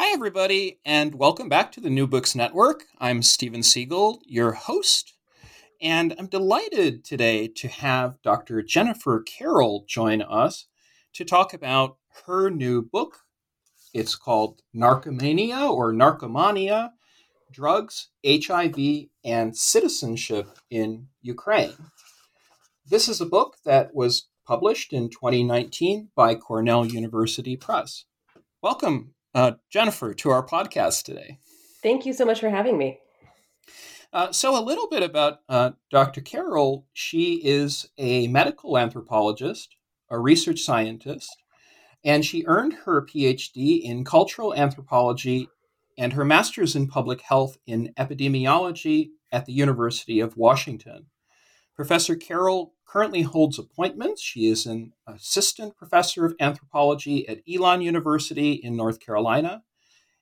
Hi, everybody, and welcome back to the New Books Network. I'm Steven Siegel, your host, and I'm delighted today to have Dr. Jennifer Carroll join us to talk about her new book. It's called Narkomania or Narkomania Drugs, HIV, and Citizenship in Ukraine. This is a book that was published in 2019 by Cornell University Press. Welcome, uh, Jennifer, to our podcast today. Thank you so much for having me. Uh, so, a little bit about uh, Dr. Carroll. She is a medical anthropologist, a research scientist, and she earned her PhD in cultural anthropology and her master's in public health in epidemiology at the University of Washington. Professor Carroll currently holds appointments. She is an assistant professor of anthropology at Elon University in North Carolina,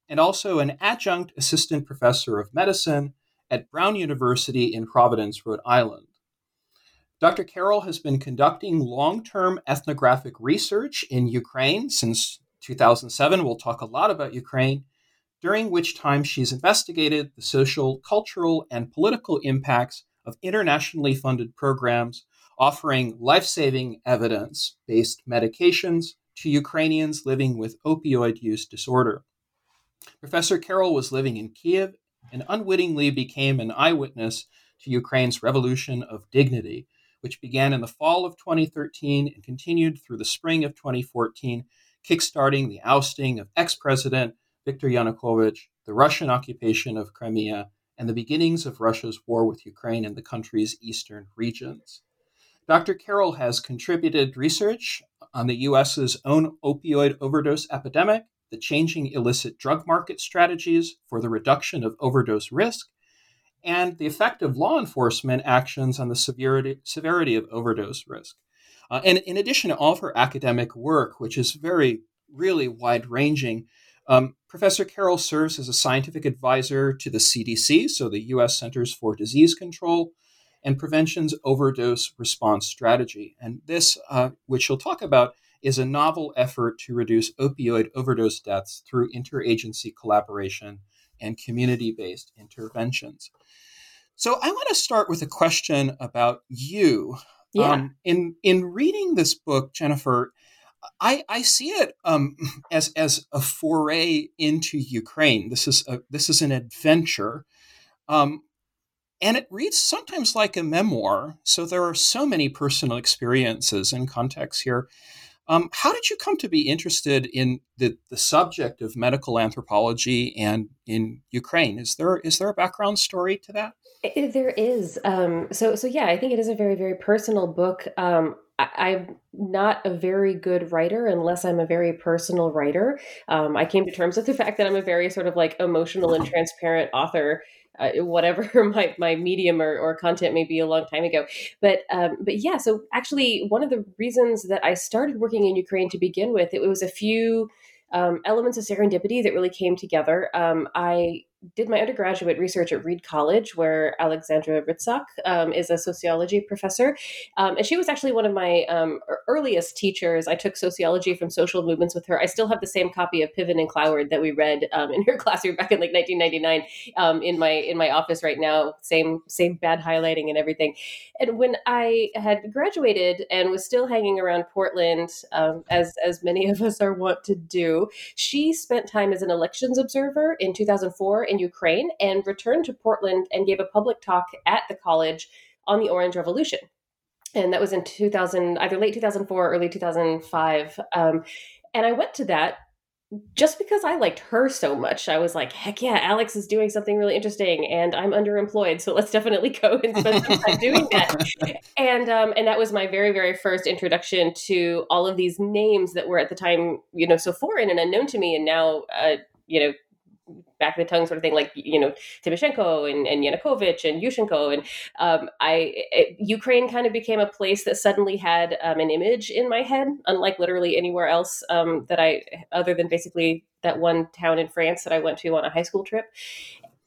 and also an adjunct assistant professor of medicine at Brown University in Providence, Rhode Island. Dr. Carroll has been conducting long term ethnographic research in Ukraine since 2007. We'll talk a lot about Ukraine, during which time she's investigated the social, cultural, and political impacts of internationally funded programs offering life saving evidence based medications to Ukrainians living with opioid use disorder. Professor Carroll was living in Kiev and unwittingly became an eyewitness to Ukraine's revolution of dignity, which began in the fall of 2013 and continued through the spring of 2014, kickstarting the ousting of ex president Viktor Yanukovych, the Russian occupation of Crimea, and the beginnings of Russia's war with Ukraine and the country's eastern regions. Dr. Carroll has contributed research on the US's own opioid overdose epidemic, the changing illicit drug market strategies for the reduction of overdose risk, and the effect of law enforcement actions on the severity, severity of overdose risk. Uh, and in addition to all of her academic work, which is very, really wide ranging, um, Professor Carroll serves as a scientific advisor to the CDC, so the US Centers for Disease Control, and prevention's overdose response strategy. And this, uh, which you'll talk about, is a novel effort to reduce opioid overdose deaths through interagency collaboration and community based interventions. So I want to start with a question about you. Yeah. Um, in in reading this book, Jennifer, I, I see it um, as as a foray into Ukraine. This is a, this is an adventure. Um, and it reads sometimes like a memoir. So there are so many personal experiences and contexts here. Um, how did you come to be interested in the, the subject of medical anthropology and in Ukraine? Is there is there a background story to that? It, there is. Um, so so yeah, I think it is a very very personal book. Um, I, am not a very good writer unless I'm a very personal writer. Um, I came to terms with the fact that I'm a very sort of like emotional and transparent author uh, whatever my, my medium or, or content may be a long time ago. But um, but yeah, so actually one of the reasons that I started working in Ukraine to begin with, it was a few um, elements of serendipity that really came together. Um, I did my undergraduate research at Reed College, where Alexandra Hrycak um, is a sociology professor. Um, and she was actually one of my um, earliest teachers. I took sociology from social movements with her. I still have the same copy of Piven and Cloward that we read um, in her classroom back in like 1999 um, in my in my office right now. Same same bad highlighting and everything. And when I had graduated and was still hanging around Portland, um, as as many of us are wont to do, she spent time as an elections observer in 2004 in Ukraine and returned to Portland and gave a public talk at the college on the Orange Revolution. And that was in 2000, either late 2004 or early 2005. Um, and I went to that just because I liked her so much, I was like, heck yeah, Alex is doing something really interesting and I'm underemployed. So let's definitely go and spend some time doing that. And um, and that was my very, very first introduction to all of these names that were at the time, you know, so foreign and unknown to me. And now, uh, you know, back of the tongue sort of thing, like you know Timoshenko and, and Yanukovych and Yushchenko, and um, I it, Ukraine kind of became a place that suddenly had um, an image in my head, unlike literally anywhere else um, that I, other than basically that one town in France that I went to on a high school trip,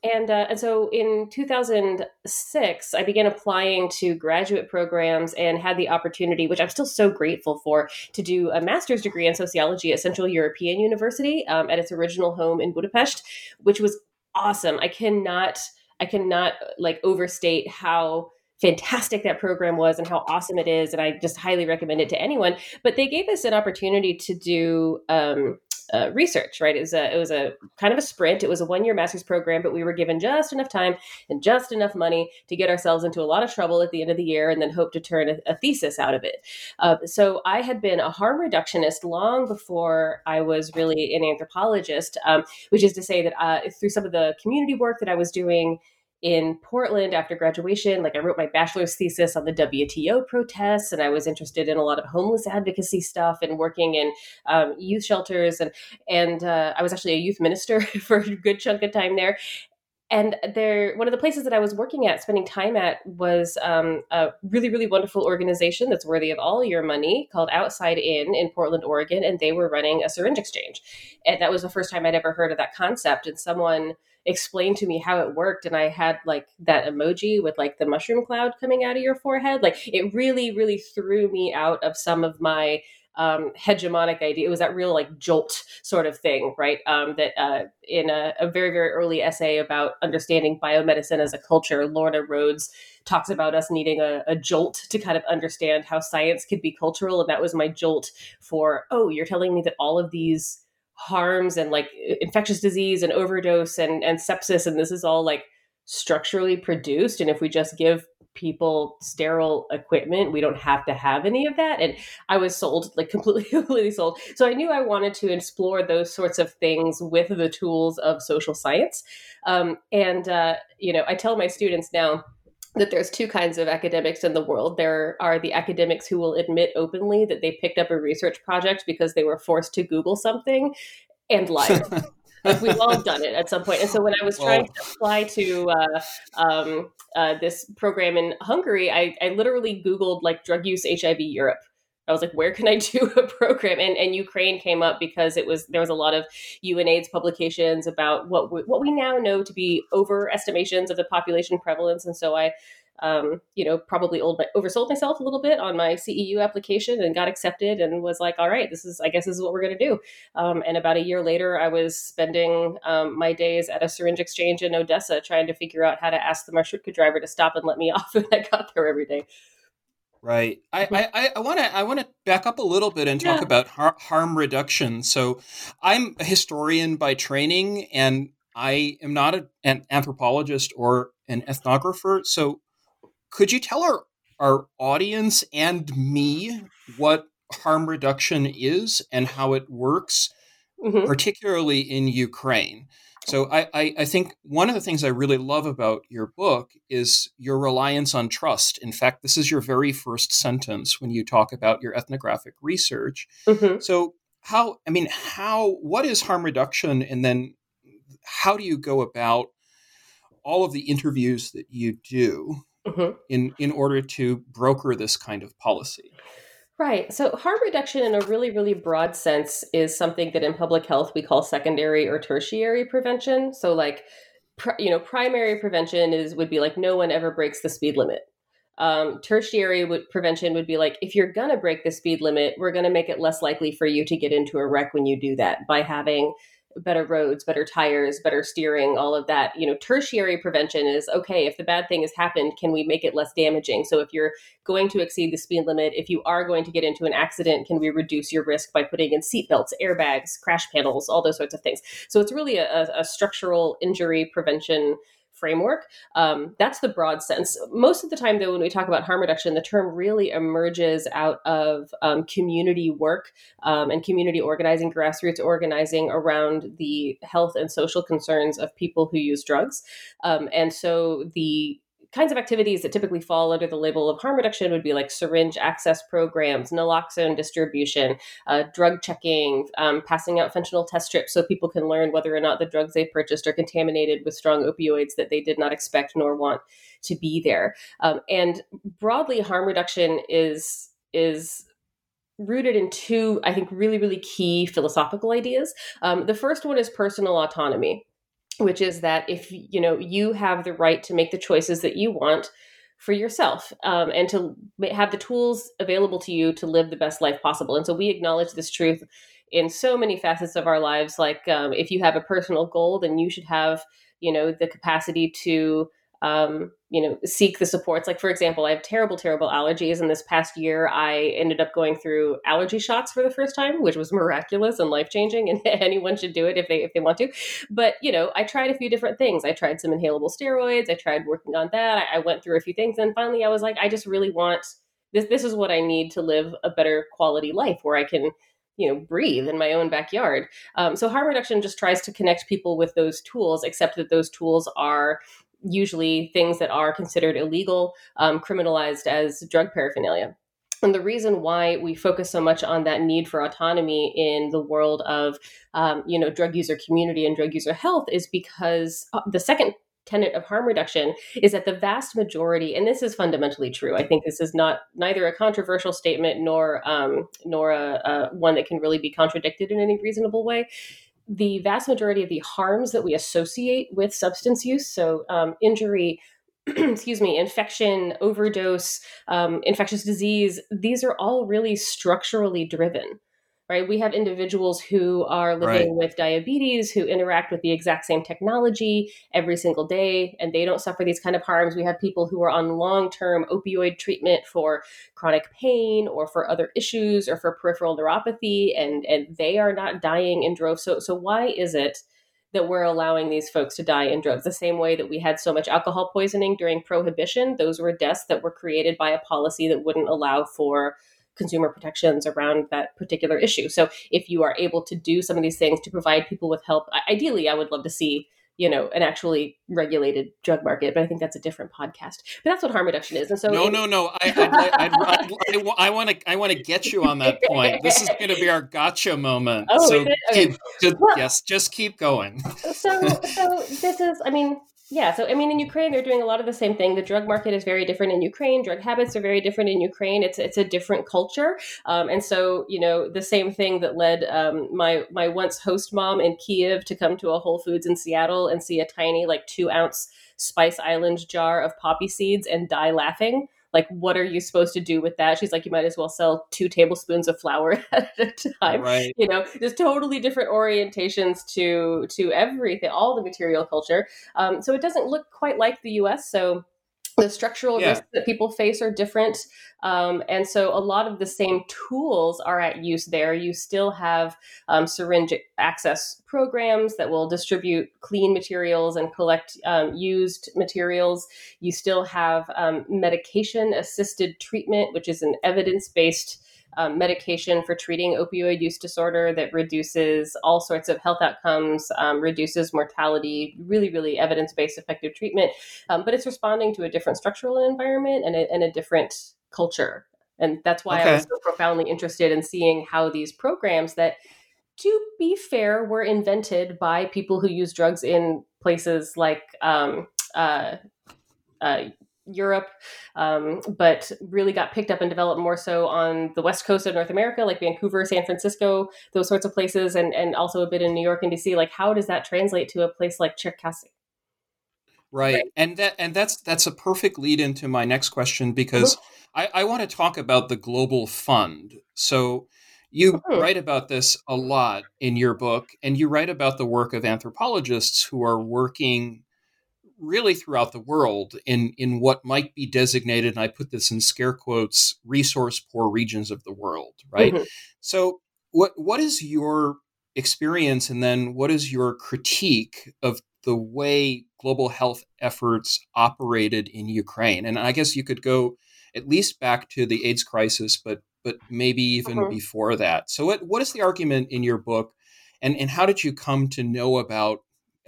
and uh, and so in 2006, I began applying to graduate programs and had the opportunity, which I'm still so grateful for, to do a master's degree in sociology at Central European University um, at its original home in Budapest, which was awesome. I cannot I cannot like overstate how fantastic that program was and how awesome it is and i just highly recommend it to anyone but they gave us an opportunity to do um, uh, research, right? It was a it was a kind of a sprint. It was a one year master's program, but we were given just enough time and just enough money to get ourselves into a lot of trouble at the end of the year, and then hope to turn a, a thesis out of it. Uh, so I had been a harm reductionist long before I was really an anthropologist, um, which is to say that uh, through some of the community work that I was doing in Portland after graduation. Like I wrote my bachelor's thesis on the WTO protests, and I was interested in a lot of homeless advocacy stuff and working in um, youth shelters. And and uh, I was actually a youth minister for a good chunk of time there. And there, one of the places that I was working at, spending time at, was um, a really, really wonderful organization that's worthy of all your money called Outside In in Portland, Oregon, and they were running a syringe exchange, and that was the first time I'd ever heard of that concept. And someone explained to me how it worked and i had like that emoji with like the mushroom cloud coming out of your forehead like it really really threw me out of some of my um, hegemonic idea. It was that real like jolt sort of thing, right? Um, that uh, in a, a, very very early essay about understanding biomedicine as a culture, Lorna Rhodes talks about us needing a, a jolt to kind of understand how science could be cultural, and that was my jolt for oh, you're telling me that all of these harms and like infectious disease and overdose and, and sepsis and this is all like structurally produced and if we just give people sterile equipment we don't have to have any of that and i was sold like completely completely sold. So i knew i wanted to explore those sorts of things with the tools of social science um, and uh, you know i tell my students now that there's two kinds of academics in the world. There are the academics who will admit openly that they picked up a research project because they were forced to Google something and lied. like we've all done it at some point. And so when I was trying to apply to uh, um, uh, this program in Hungary, I, I literally Googled like drug use HIV Europe I was like, where can I do a program? And and Ukraine came up because it was there was a lot of UNAIDS publications about what we, what we now know to be overestimations of the population prevalence, and so I. Um, you know, probably old, oversold myself a little bit on my CEU application and got accepted and was like, all right, this is, I guess this is what we're going to do. Um, and about a year later, I was spending um, my days at a syringe exchange in Odessa trying to figure out how to ask the marshrutka driver to stop and let me off when I got there every day. Right. I I want to I want to back up a little bit and talk yeah. about har- harm reduction. So, I'm a historian by training, and I am not a, an anthropologist or an ethnographer. So, could you tell our our audience and me what harm reduction is and how it works, mm-hmm. particularly in Ukraine? So I, I, I, think one of the things I really love about your book is your reliance on trust. In fact, this is your very first sentence when you talk about your ethnographic research. Mm-hmm. So how I mean, how what is harm reduction and then how do you go about all of the interviews that you do mm-hmm. in in order to broker this kind of policy? Right. So harm reduction in a really, really broad sense is something that in public health we call secondary or tertiary prevention. So like, pr- you know, primary prevention is would be like no one ever breaks the speed limit. Um, tertiary would, prevention would be like if you're gonna break the speed limit, we're gonna make it less likely for you to get into a wreck when you do that by having better roads, better tires, better steering, all of that. You know, tertiary prevention is okay, if the bad thing has happened, can we make it less damaging? So if you're going to exceed the speed limit, if you are going to get into an accident, can we reduce your risk by putting in seatbelts, airbags, crash panels, all those sorts of things? So it's really a, a structural injury prevention framework. Um, that's the broad sense. Most of the time, though, when we talk about harm reduction, the term really emerges out of um, community work um, and community organizing, grassroots organizing around the health and social concerns of people who use drugs. Um, and so the kinds of activities that typically fall under the label of harm reduction would be like syringe access programs, naloxone distribution, uh, drug checking, um, passing out fentanyl test strips so people can learn whether or not the drugs they purchased are contaminated with strong opioids that they did not expect nor want to be there. Um, and broadly, harm reduction is is rooted in two, I think, really, really key philosophical ideas. Um, the first one is personal autonomy which is that if you know you have the right to make the choices that you want for yourself um, and to have the tools available to you to live the best life possible. And so we acknowledge this truth in so many facets of our lives like um, if you have a personal goal then you should have you know the capacity to um, you know, seek the supports. Like, for example, I have terrible, terrible allergies. And this past year, I ended up going through allergy shots for the first time, which was miraculous and life changing. And anyone should do it if they if they want to. But you know, I tried a few different things. I tried some inhalable steroids. I tried working on that. I, I went through a few things, and finally, I was like, I just really want this. This is what I need to live a better quality life, where I can you know breathe in my own backyard um, so harm reduction just tries to connect people with those tools except that those tools are usually things that are considered illegal, um, criminalized as drug paraphernalia. And the reason why we focus so much on that need for autonomy in the world of, um, you know, drug user community and drug user health is because uh, the second tenet of harm reduction is that the vast majority, and this is fundamentally true. I think this is not neither a controversial statement nor um, nor a, a one that can really be contradicted in any reasonable way the vast majority of the harms that we associate with substance use, so um, injury, excuse me, infection, overdose, um, infectious disease, these are all really structurally driven right? We have individuals who are living right. with diabetes who interact with the exact same technology every single day and they don't suffer these kind of harms. We have people who are on long-term opioid treatment for chronic pain or for other issues or for peripheral neuropathy and and they are not dying in droves. So so why is it that we're allowing these folks to die in drugs the same way that we had so much alcohol poisoning during prohibition those were deaths that were created by a policy that wouldn't allow for consumer protections around that particular issue. So if you are able to do some of these things to provide people with help, ideally, I would love to see you know an actually regulated drug market but i think that's a different podcast. But that's what harm reduction is and so no no no. I i, I, want to i want to get you on that point. This is going to be our gotcha moment. Oh, so okay. keep, just, well, yes just keep going. So so this is i mean yeah, so I mean, in Ukraine, they're doing a lot of the same thing. The drug market is very different in Ukraine. Drug habits are very different in Ukraine. It's it's a different culture, um, and so you know the same thing that led um, my my once host mom in Kiev to come to a Whole Foods in Seattle and see a tiny like two ounce Spice Island jar of poppy seeds and die laughing like what are you supposed to do with that? She's like you might as well sell two tablespoons of flour at a time. Right. You know there's totally different orientations to to everything all the material culture. Um, so it doesn't look quite like the us so the structural yeah. risks that people face are different um, and so a lot of the same tools are at use there you still have um, syringe access programs that will distribute clean materials and collect um, used materials you still have um, medication assisted treatment which is an evidence-based um, medication for treating opioid use disorder that reduces all sorts of health outcomes, um, reduces mortality, really, really evidence based effective treatment. Um, but it's responding to a different structural environment and a, and a different culture. And that's why okay. I was so profoundly interested in seeing how these programs that to be fair, were invented by people who use drugs in places like um, uh, uh, Europe, um, but really got picked up and developed more so on the west coast of North America, like Vancouver, San Francisco, those sorts of places, and and also a bit in New York and DC. Like, how does that translate to a place like Cherkasy? Right. right. And that and that's that's a perfect lead into my next question because I, I want to talk about the global fund. So you mm-hmm. write about this a lot in your book, and you write about the work of anthropologists who are working really throughout the world in, in what might be designated, and I put this in scare quotes, resource poor regions of the world, right? Mm-hmm. So, what what is your experience, and then what is your critique of the way global health efforts operated in Ukraine. And I guess you could go at least back to the AIDS crisis, but but maybe even mm-hmm. before that. So what what is the argument in your book and, and how did you come to know about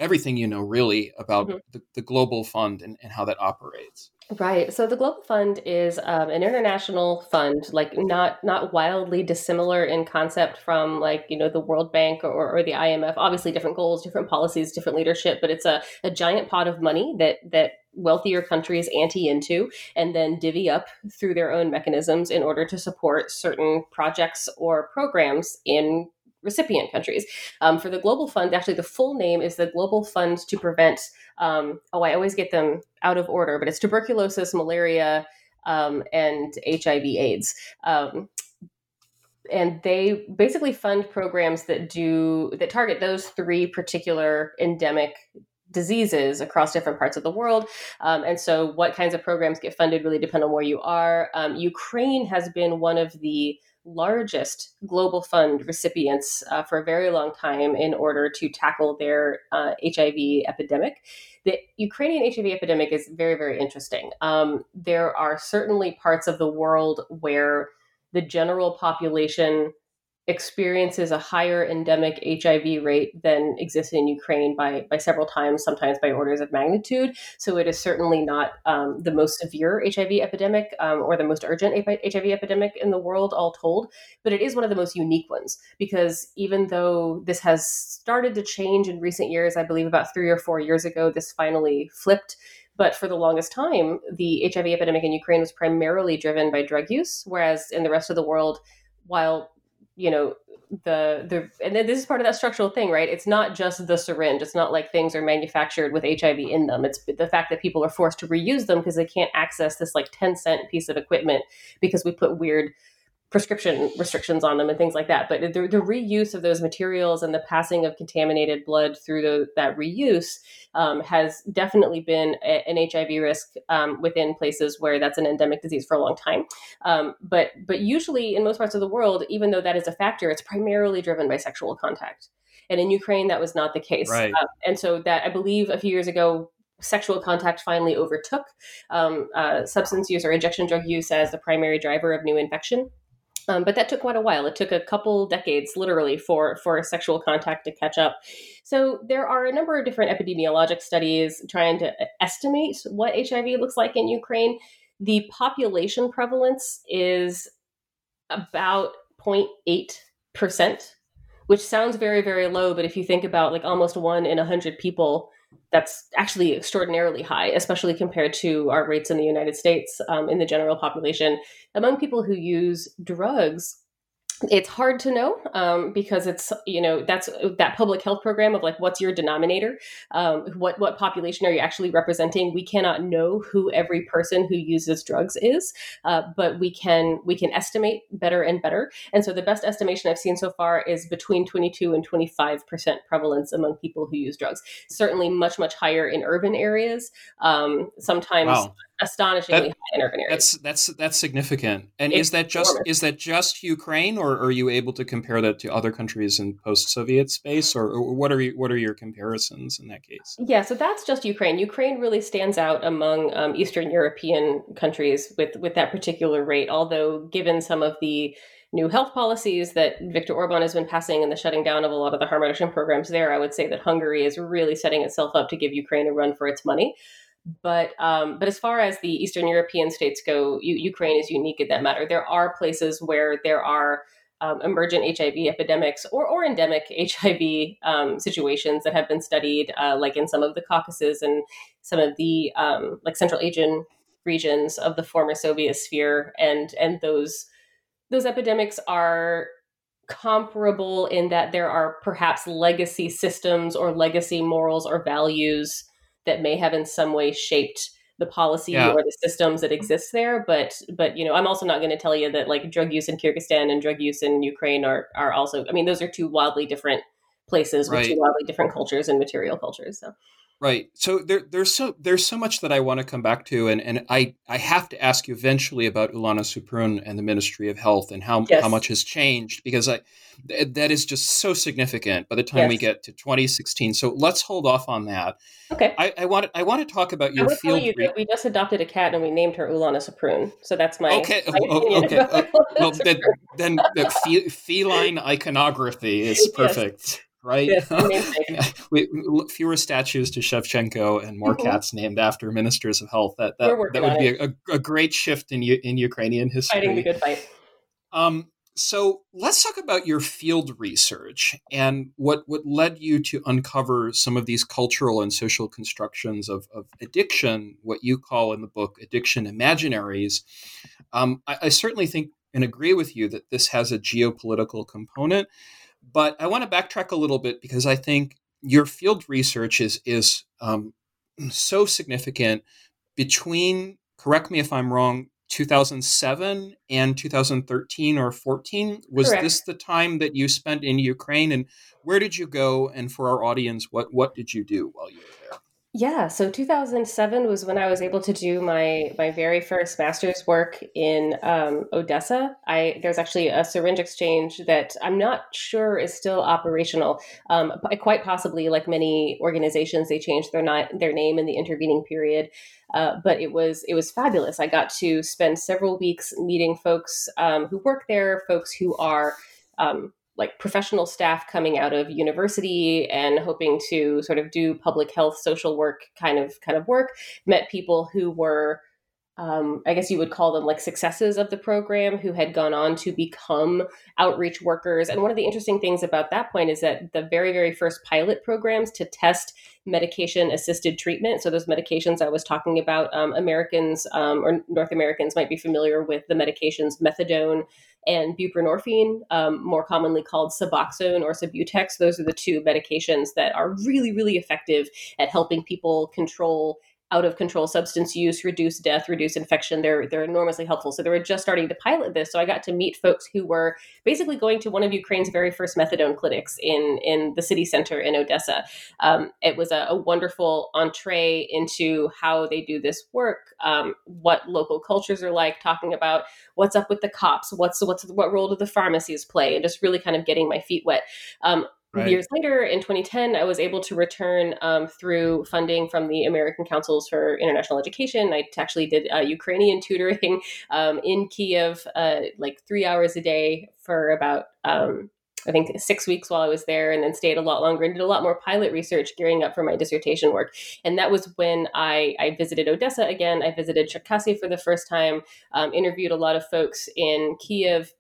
everything you know really about mm-hmm. the, the global fund and, and how that operates? Right. So the Global Fund is um, an international fund, like not not wildly dissimilar in concept from like you know the World Bank or, or the IMF. Obviously, different goals, different policies, different leadership, but it's a, a giant pot of money that that wealthier countries ante into and then divvy up through their own mechanisms in order to support certain projects or programs in recipient countries. Um, for the Global Fund, actually, the full name is the Global Fund to Prevent, um, oh, I always get them out of order, but it's tuberculosis, malaria, um, and HIV AIDS. Um, and they basically fund programs that do that target those three particular endemic diseases across different parts of the world. Um, and so, what kinds of programs get funded really depend on where you are. Um, Ukraine has been one of the largest global fund recipients uh, for a very long time in order to tackle their uh, HIV epidemic. The Ukrainian HIV epidemic is very, very interesting. Um, there are certainly parts of the world where the general population experiences a higher endemic HIV rate than exists in Ukraine by, by several times, sometimes by orders of magnitude. So it is certainly not um, the most severe HIV epidemic um, or the most urgent HIV epidemic in the world, all told, but it is one of the most unique ones because even though this has started to change in recent years, I believe about three or four years ago, this finally flipped. But for the longest time, the HIV epidemic in Ukraine was primarily driven by drug use, whereas in the rest of the world, while you know the the and then this is part of that structural thing right? It's not just the syringe. It's not like things are manufactured with hiv in them. It's the fact that people are forced to reuse them because they can't access this like 10 cent piece of equipment because we put weird prescription restrictions on them and things like that. But the, the reuse of those materials and the passing of contaminated blood through the, that reuse um, has definitely been a, an HIV risk um, within places where that's an endemic disease for a long time. Um, but but usually in most parts of the world, even though that is a factor, it's primarily driven by sexual contact. And in Ukraine, that was not the case. Right. Uh, and so that I believe a few years ago, sexual contact finally overtook um, uh, substance use or injection drug use as the primary driver of new infection. Um, but that took quite a while. It took a couple decades, literally, for for sexual contact to catch up. So there are a number of different epidemiologic studies trying to estimate what HIV looks like in Ukraine. The population prevalence is about 0.8 percent, which sounds very very low. But if you think about like almost one in a hundred people that's actually extraordinarily high, especially compared to our rates in the United States um, in the general population. Among people who use drugs, it's hard to know um, because it's you know that's that public health program of like what's your denominator? Um, what what population are you actually representing? We cannot know who every person who uses drugs is uh, but we can we can estimate better and better. And so the best estimation i've seen so far is between 22 and 25 percent prevalence among people who use drugs. Certainly much much higher in urban areas. Um, sometimes wow astonishingly that, high in urban areas. That's that's that's significant. And it's is that just enormous. is that just Ukraine, or are you able to compare that to other countries in post-Soviet space, or, or what are you, what are your comparisons in that case? Yeah, so that's just Ukraine. Ukraine really stands out among um, Eastern European countries with with that particular rate. Although, given some of the new health policies that Viktor Orban has been passing and the shutting down of a lot of the harm reduction programs there, I would say that Hungary is really setting itself up to give Ukraine a run for its money. But um, but as far as the Eastern European states go, U- Ukraine is unique in that matter. There are places where there are um, emergent HIV epidemics or, or endemic HIV um, situations that have been studied, uh, like in some of the Caucasus and some of the um, like Central Asian regions of the former Soviet sphere, and and those those epidemics are comparable in that there are perhaps legacy systems or legacy morals or values that may have in some way shaped the policy yeah. or the systems that exist there but but you know i'm also not going to tell you that like drug use in kyrgyzstan and drug use in ukraine are are also i mean those are two wildly different places right. with two wildly different cultures and material cultures so Right. So there, there's so there's so much that I want to come back to, and, and I, I have to ask you eventually about Ulana Suprun and the Ministry of Health and how yes. how much has changed because I th- that is just so significant by the time yes. we get to 2016. So let's hold off on that. Okay. I, I want I want to talk about your I field. You re- we just adopted a cat and we named her Ulana Suprun. So that's my okay. My oh, okay. Uh, well, then, then the fe- feline iconography is perfect. Yes right? Yes, we, fewer statues to Shevchenko and more mm-hmm. cats named after ministers of health. That that, that would be a, a, great shift in in Ukrainian history. Fighting the good fight. Um, so let's talk about your field research and what, what led you to uncover some of these cultural and social constructions of, of addiction, what you call in the book addiction imaginaries. Um, I, I certainly think and agree with you that this has a geopolitical component. But I want to backtrack a little bit because I think your field research is is um, so significant between. Correct me if I'm wrong. 2007 and 2013 or 14 was Correct. this the time that you spent in Ukraine and where did you go and for our audience what what did you do while you were there yeah, so 2007 was when I was able to do my my very first master's work in um, Odessa. I there's actually a syringe exchange that I'm not sure is still operational. Um, quite possibly, like many organizations, they changed their not their name in the intervening period. Uh, but it was it was fabulous. I got to spend several weeks meeting folks um, who work there, folks who are um, like professional staff coming out of university and hoping to sort of do public health social work kind of kind of work met people who were um, I guess you would call them like successes of the program who had gone on to become outreach workers. And one of the interesting things about that point is that the very, very first pilot programs to test medication assisted treatment, so those medications I was talking about, um, Americans um, or North Americans might be familiar with the medications methadone and buprenorphine, um, more commonly called Suboxone or Subutex. Those are the two medications that are really, really effective at helping people control out of control substance use, reduce death, reduce infection. They're they're enormously helpful. So they were just starting to pilot this. So I got to meet folks who were basically going to one of Ukraine's very first methadone clinics in in the city center in Odessa. Um, it was a, a, wonderful entree into how they do this work, um, what local cultures are like, talking about what's up with the cops, what's what's what role do the pharmacies play, and just really kind of getting my feet wet. Um, Right. Years later, in 2010, I was able to return um, through funding from the American Councils for International Education. I actually did uh, Ukrainian tutoring um, in Kiev, uh, like three hours a day for about, um, I think, six weeks while I was there, and then stayed a lot longer and did a lot more pilot research gearing up for my dissertation work. And that was when I, I visited Odessa again. I visited Cherkasy for the first time, um, interviewed a lot of folks in Kiev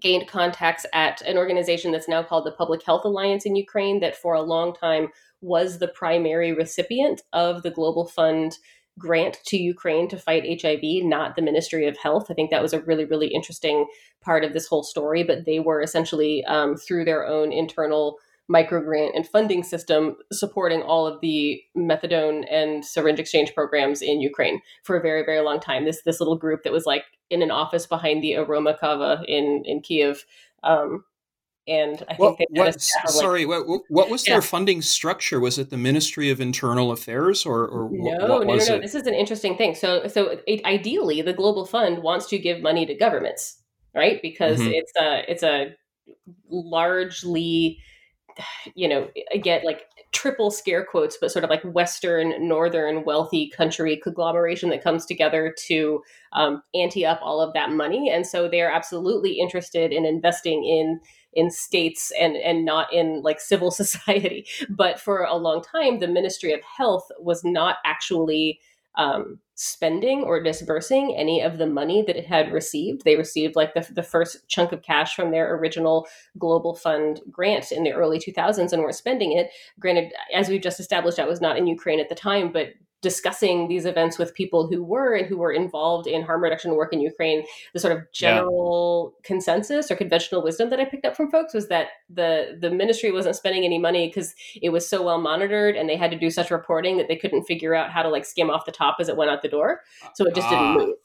gained contacts at an organization that's now called the Public Health Alliance in Ukraine, that for a long time was the primary recipient of the Global Fund grant to Ukraine to fight HIV, not the Ministry of Health. I think that was a really, really interesting part of this whole story. But they were essentially, um, through their own internal microgrant and funding system supporting all of the methadone and syringe exchange programs in Ukraine for a very very long time. This this little group that was like in an office behind the Aroma Kava in in Kiev. Um, and I think what, what, sorry, what, what was yeah. their funding structure? Was it the Ministry of Internal Affairs or, or no, no, no, no. This is an interesting thing. So, so it, ideally, the Global Fund wants to give money to governments, right? Because mm-hmm. it's a it's a largely you know, get like triple scare quotes, but sort of like Western, Northern, wealthy country conglomeration that comes together to um, ante up all of that money. And so they are absolutely interested in investing in in states and and not in like civil society. But for a long time, the Ministry of Health was not actually um, spending or disbursing any of the money that it had received. They received like the, the first chunk of cash from their original Global Fund grant in the early 2000s and were spending it. Granted, as we've just established, I was not in Ukraine at the time, but discussing these events with people who were and who were involved in harm reduction work in Ukraine, the sort of general yeah. consensus or conventional wisdom that I picked up from folks was that the the ministry wasn't spending any money because it was so well monitored and they had to do such reporting that they couldn't figure out how to like skim off the top as it went out the door. So it just didn't ah. move.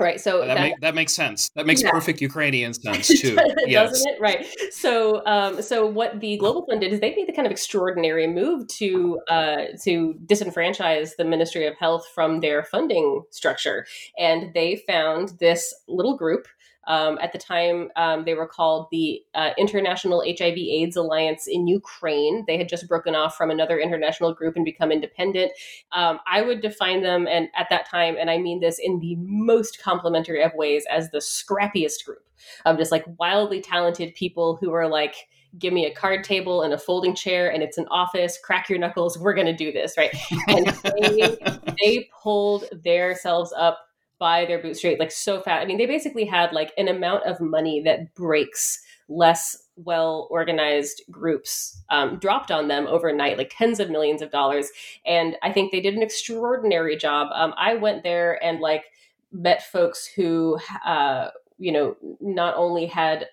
Right. So that, that, make, that, makes sense. That makes yeah. perfect Ukrainian sense too. yes. Doesn't it? Right. So, um, so what the Global Fund did is they made the kind of extraordinary move to uh, to disenfranchise the Ministry of Health from their funding structure, and they found this little group um, at the time, um, they were called the uh, International HIV/AIDS Alliance in Ukraine. They had just broken off from another international group and become independent. Um, I would define them, and at that time, and I mean this in the most complimentary of ways, as the scrappiest group of just like wildly talented people who are like give me a card table and a folding chair and it's an office crack your knuckles we're going to do this right and they, they pulled themselves up by their bootstrap like so fast. I mean, they basically had like an amount of money that breaks less well organized groups um, dropped on them overnight, like tens of millions of dollars. And I think they did an extraordinary job. Um, I went there and like met folks who, uh, you know, not only had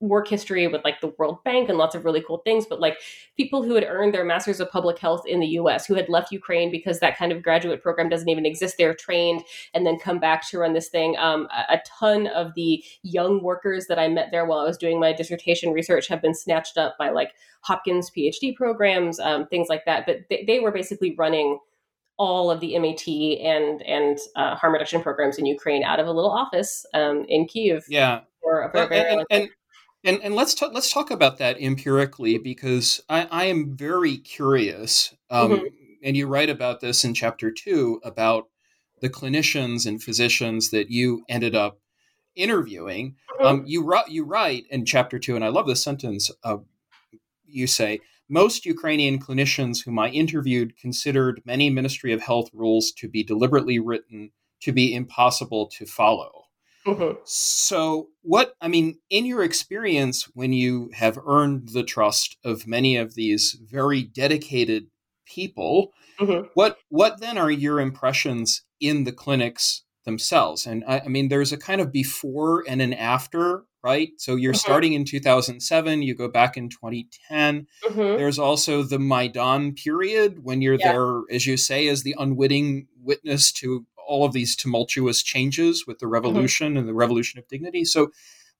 work history with like the World Bank and lots of really cool things, but like people who had earned their masters of public health in the US, who had left Ukraine because that kind of graduate program doesn't even exist. They're trained and then come back to run this thing. Um, a, a, ton of the young workers that I met there while I was doing my dissertation research have been snatched up by like Hopkins PhD programs, um, things like that. But they, they were basically running all of the MAT and and uh, harm reduction programs in Ukraine out of a little office um, in Kiev. Yeah. For a, a and, and, and, and and let's talk let's talk about that empirically because I, I am very curious. Um, mm-hmm. And you write about this in chapter two about the clinicians and physicians that you ended up interviewing. Mm-hmm. Um, you you write in chapter two, and I love this sentence. Uh, you say most Ukrainian clinicians whom I interviewed considered many Ministry of Health rules to be deliberately written to be impossible to follow. So, what I mean, in your experience, when you have earned the trust of many of these very dedicated people, mm-hmm. what what then are your impressions in the clinics themselves? And I, I, mean, there's a kind of before and an after, right? So you're mm-hmm. starting in 2007, you go back in 2010. Mm-hmm. There's also the Maidan period when you're yeah. there, as you say, as the unwitting witness to all of these tumultuous changes with the mm-hmm. revolution mm-hmm. and the revolution of dignity. So,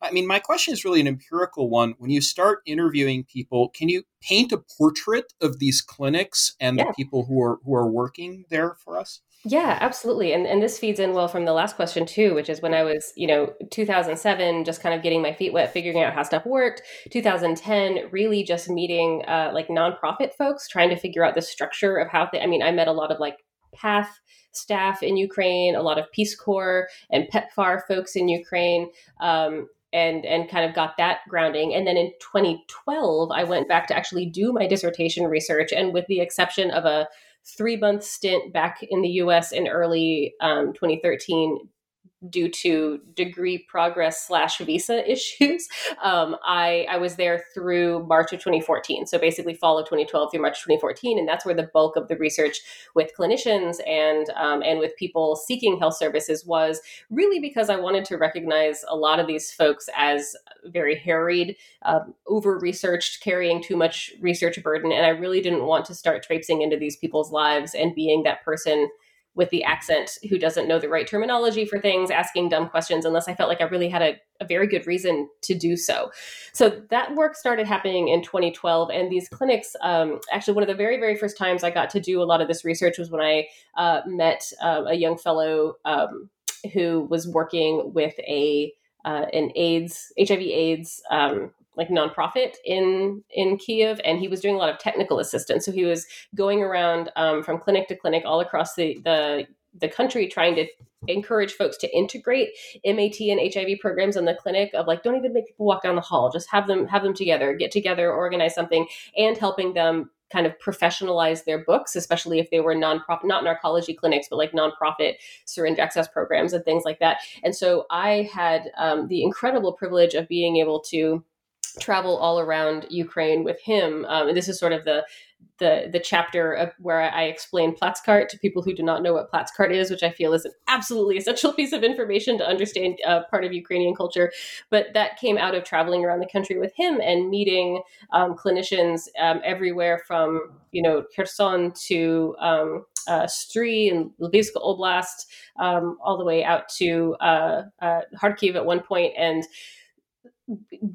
I mean, my question is really an empirical one. When you start interviewing people, can you paint a portrait of these clinics and yeah. the people who are who are working there for us? Yeah, absolutely. And and this feeds in well from the last question too, which is when I was, you know, 2007, just kind of getting my feet wet, figuring out how stuff worked. 2010, really just meeting uh, like nonprofit folks, trying to figure out the structure of how they. I mean, I met a lot of like PATH staff in Ukraine, a lot of Peace Corps and PEPFAR folks in Ukraine. Um, and and kind of got that grounding and then in 2012 i went back to actually do my dissertation research and with the exception of a three month stint back in the us in early um, 2013 due to degree progress slash visa issues. Um, I, I was there through March of 2014. So basically fall of 2012 through March 2014. And that's where the bulk of the research with clinicians and, um, and with people seeking health services was really because I wanted to recognize a lot of these folks as very harried, um, over researched, carrying too much research burden. And I really didn't want to start traipsing into these people's lives and being that person with the accent who doesn't know the right terminology for things, asking dumb questions, unless I felt like I really had a, a, very good reason to do so. So that work started happening in 2012. And these clinics, um, actually, one of the very, very first times I got to do a lot of this research was when I uh, met uh, a young fellow um, who was working with a uh, an AIDS, HIV AIDS um, like nonprofit in in Kiev, and he was doing a lot of technical assistance. So he was going around um, from clinic to clinic all across the the the country trying to encourage folks to integrate MAT and HIV programs in the clinic of like don't even make people walk down the hall just have them have them together get together organize something and helping them kind of professionalize their books especially if they were nonprofit not narcology clinics but like nonprofit syringe access programs and things like that and so I had um, the incredible privilege of being able to travel all around Ukraine with him. Um, and this is sort of the the the chapter where I explain Platzkart to people who do not know what Platzkart is, which I feel is an absolutely essential piece of information to understand uh, part of Ukrainian culture. But that came out of traveling around the country with him and meeting um, clinicians um, everywhere from you know Kherson to um, uh, Stry and Lvivsk Oblast, um, all the way out to uh, uh, Kharkiv at one point, and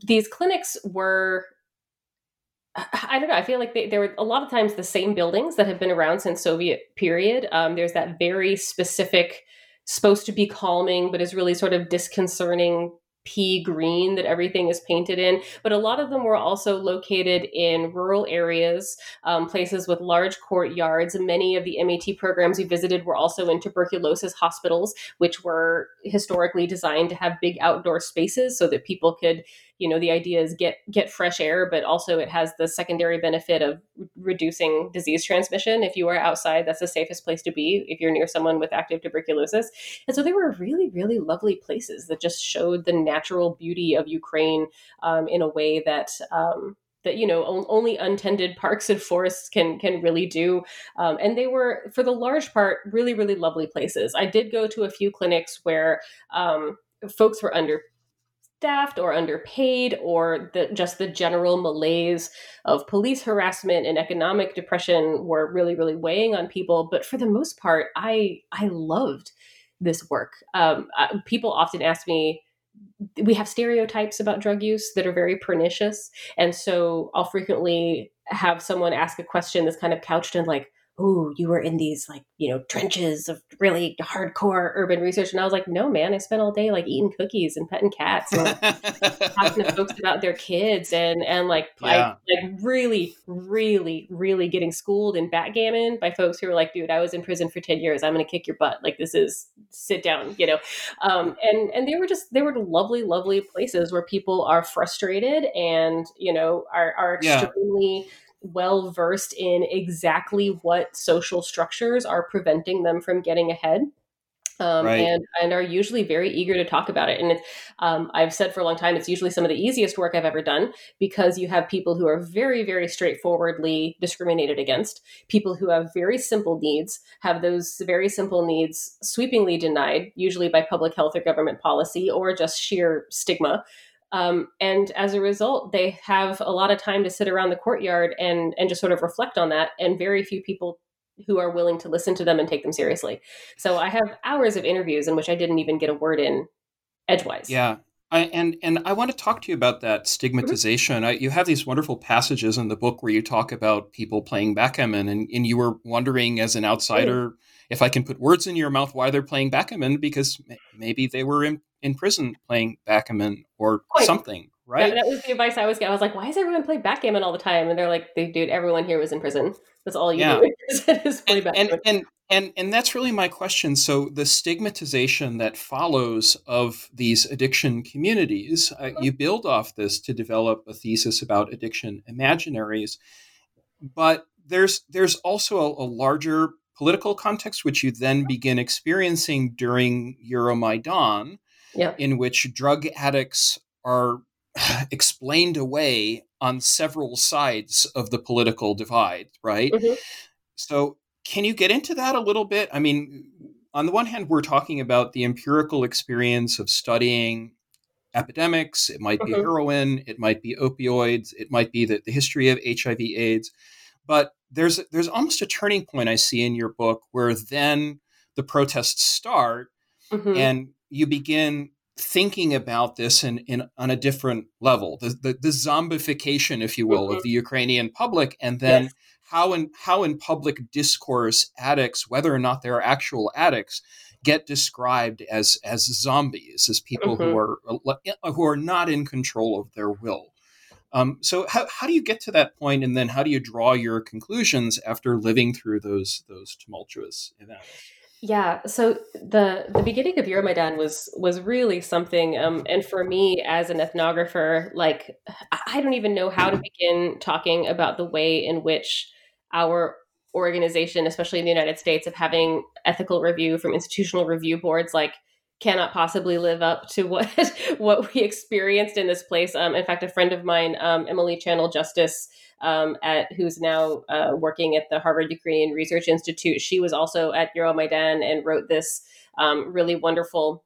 these clinics were I don't know. I feel like they, there were a lot of times the same buildings that have been around since Soviet period. Um, there's that very specific, supposed to be calming, but is really sort of disconcerting pea green that everything is painted in. But a lot of them were also located in rural areas, um, places with large courtyards. Many of the MAT programs we visited were also in tuberculosis hospitals, which were historically designed to have big outdoor spaces so that people could you know the idea is get get fresh air but also it has the secondary benefit of reducing disease transmission. If you are outside that's the safest place to be if you're near someone with active tuberculosis. And so they were really really lovely places that just showed the natural beauty of ukraine um, in a way that um, that you know only untended parks and forests can can really do. Um, and they were for the large part really really lovely places. I did go to a few clinics where um, folks were under staffed or underpaid or the, just the general malaise of police harassment and economic depression were really really weighing on people. But for the most part i i loved this work. Um, people often ask me we have stereotypes about drug use that are very pernicious. And so i'll frequently have someone ask a question that's kind of couched in like oh, you were in these like, you know, trenches of really hardcore urban research. And I was like, no, man, I spent all day like eating cookies and petting cats and like, talking to folks about their kids and, and like, yeah. I, like really, really, really getting schooled in backgammon by folks who were like, dude, I was in prison for 10 years. I'm going to kick your butt. Like, this is sit down, you know? Um, and, and they were just, they were lovely, lovely places where people are frustrated and, you know, are, are extremely, yeah well versed in exactly what social structures are preventing them from getting ahead. Um, right. and, and are usually very eager to talk about it. And um, I've said for a long time, it's usually some of the easiest work I've ever done because you have people who are very, very straightforwardly discriminated against, people who have very simple needs, have those very simple needs sweepingly denied, usually by public health or government policy or just sheer stigma. Um, and as a result, they have a lot of time to sit around the courtyard and and just sort of reflect on that. And very few people who are willing to listen to them and take them seriously. So I have hours of interviews in which I didn't even get a word in edgewise. Yeah. I, and and I want to talk to you about that stigmatization. Mm-hmm. I, you have these wonderful passages in the book where you talk about people playing backgammon, and, and you were wondering as an outsider mm-hmm. if I can put words in your mouth why they're playing backgammon because maybe they were in, in prison playing backgammon or Quite. something, right? That, that, was the advice I was getting. I was like, why does everyone play backgammon all the time? And they're like, dude, everyone here was in prison. That's all you yeah. do is play and, backgammon. And, and, and, and that's really my question. So the stigmatization that follows of these addiction communities, uh, mm-hmm. you build off this to develop a thesis about addiction imaginaries. But there's there's also a, a larger political context, which you then begin experiencing during Euromaidan, yep. in which drug addicts are explained away on several sides of the political divide, right? Mm-hmm. So, can you get into that a little bit? I mean, on the one hand, we're talking about the empirical experience of studying epidemics. It might be mm-hmm. heroin, it might be opioids, it might be the, the history of HIV/AIDS. But there's there's almost a turning point I see in your book where then the protests start, mm-hmm. and you begin thinking about this in, in on a different level the, the, the zombification if you will mm-hmm. of the ukrainian public and then yes. how in how in public discourse addicts whether or not they're actual addicts get described as as zombies as people mm-hmm. who are uh, who are not in control of their will um, so how, how do you get to that point and then how do you draw your conclusions after living through those those tumultuous events yeah, so the the beginning of Euromaidan was was really something, um, and for me as an ethnographer, like I don't even know how to begin talking about the way in which our organization, especially in the United States, of having ethical review from institutional review boards, like cannot possibly live up to what what we experienced in this place. Um, in fact, a friend of mine, um, Emily Channell-Justice, um, at who's now uh, working at the Harvard Ukrainian Research Institute, she was also at Euromaidan and wrote this um, really wonderful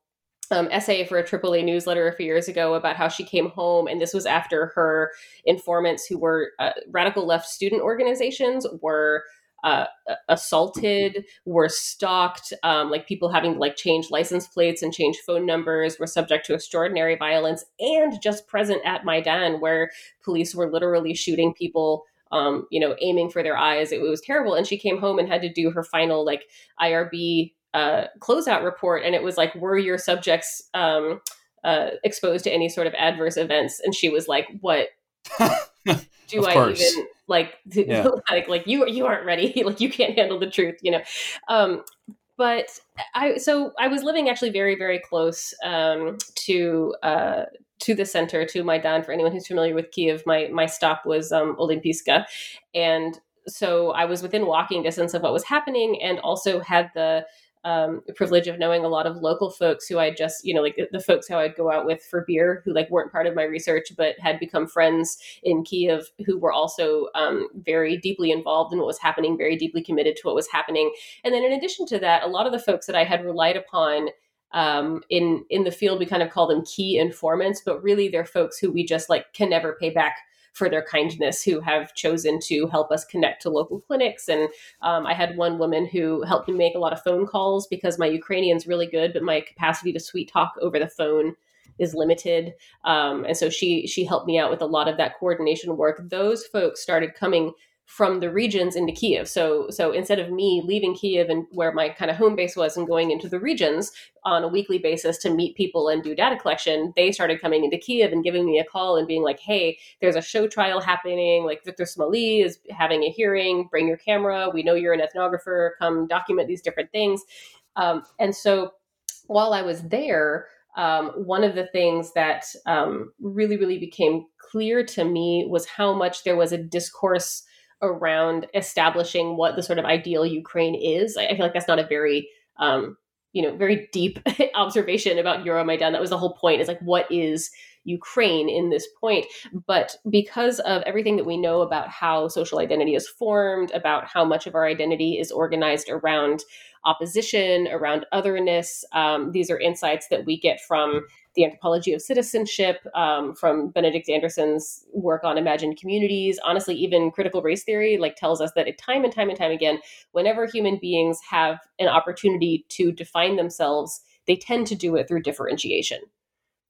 um, essay for a AAA newsletter a few years ago about how she came home, and this was after her informants, who were uh, radical left student organizations, were uh, assaulted, were stalked, um, like people having to like change license plates and change phone numbers, were subject to extraordinary violence, and just present at Maidan, where police were literally shooting people um, you know, aiming for their eyes. It, it, was terrible. And she came home and had to do her final like IRB uh, closeout report, and it was like, "Were your subjects um, uh, exposed to any sort of adverse events?" And she was like, "What do I course. even like? Yeah. like, like you you aren't ready. like you can't handle the truth, you know." Um, but I so I was living actually very very close um, to uh, to the center to Maidan. For anyone who's familiar with Kiev, my my stop was um, Olympiska, and so I was within walking distance of what was happening, and also had the um, the privilege of knowing a lot of local folks who I just, you know, like the, the, folks who I'd go out with for beer who like weren't part of my research, but had become friends in Kiev who were also um, very deeply involved in what was happening, very deeply committed to what was happening. And then in addition to that, a lot of the folks that I had relied upon um, in in the field, we kind of call them key informants, but really they're folks who we just like can never pay back for their kindness who have chosen to help us connect to local clinics. And um, I had one woman who helped me make a lot of phone calls because my Ukrainian's really good, but my capacity to sweet talk over the phone is limited. Um, and so she she helped me out with a lot of that coordination work. Those folks started coming from the regions into Kiev. So so instead of me leaving Kiev and where my kind of home base was and going into the regions on a weekly basis to meet people and do data collection, they started coming into Kiev and giving me a call and being like, "Hey, there's a show trial happening. Like Victor Smoly is having a hearing. Bring your camera. We know you're an ethnographer. Come document these different things." Um, and so while I was there, um, one of the things that um, really, really became clear to me was how much there was a discourse around establishing what the sort of ideal Ukraine is. I, feel like that's not a very um, you know very deep observation about Euromaidan. That was the whole point. Is like what is Ukraine in this point? But because of everything that we know about how social identity is formed, about how much of our identity is organized around opposition, around otherness, um, these are insights that we get from the anthropology of citizenship, um, from Benedict Anderson's work on imagined communities. Honestly, even critical race theory like tells us that it, time and time and time again, whenever human beings have an opportunity to define themselves, they tend to do it through differentiation.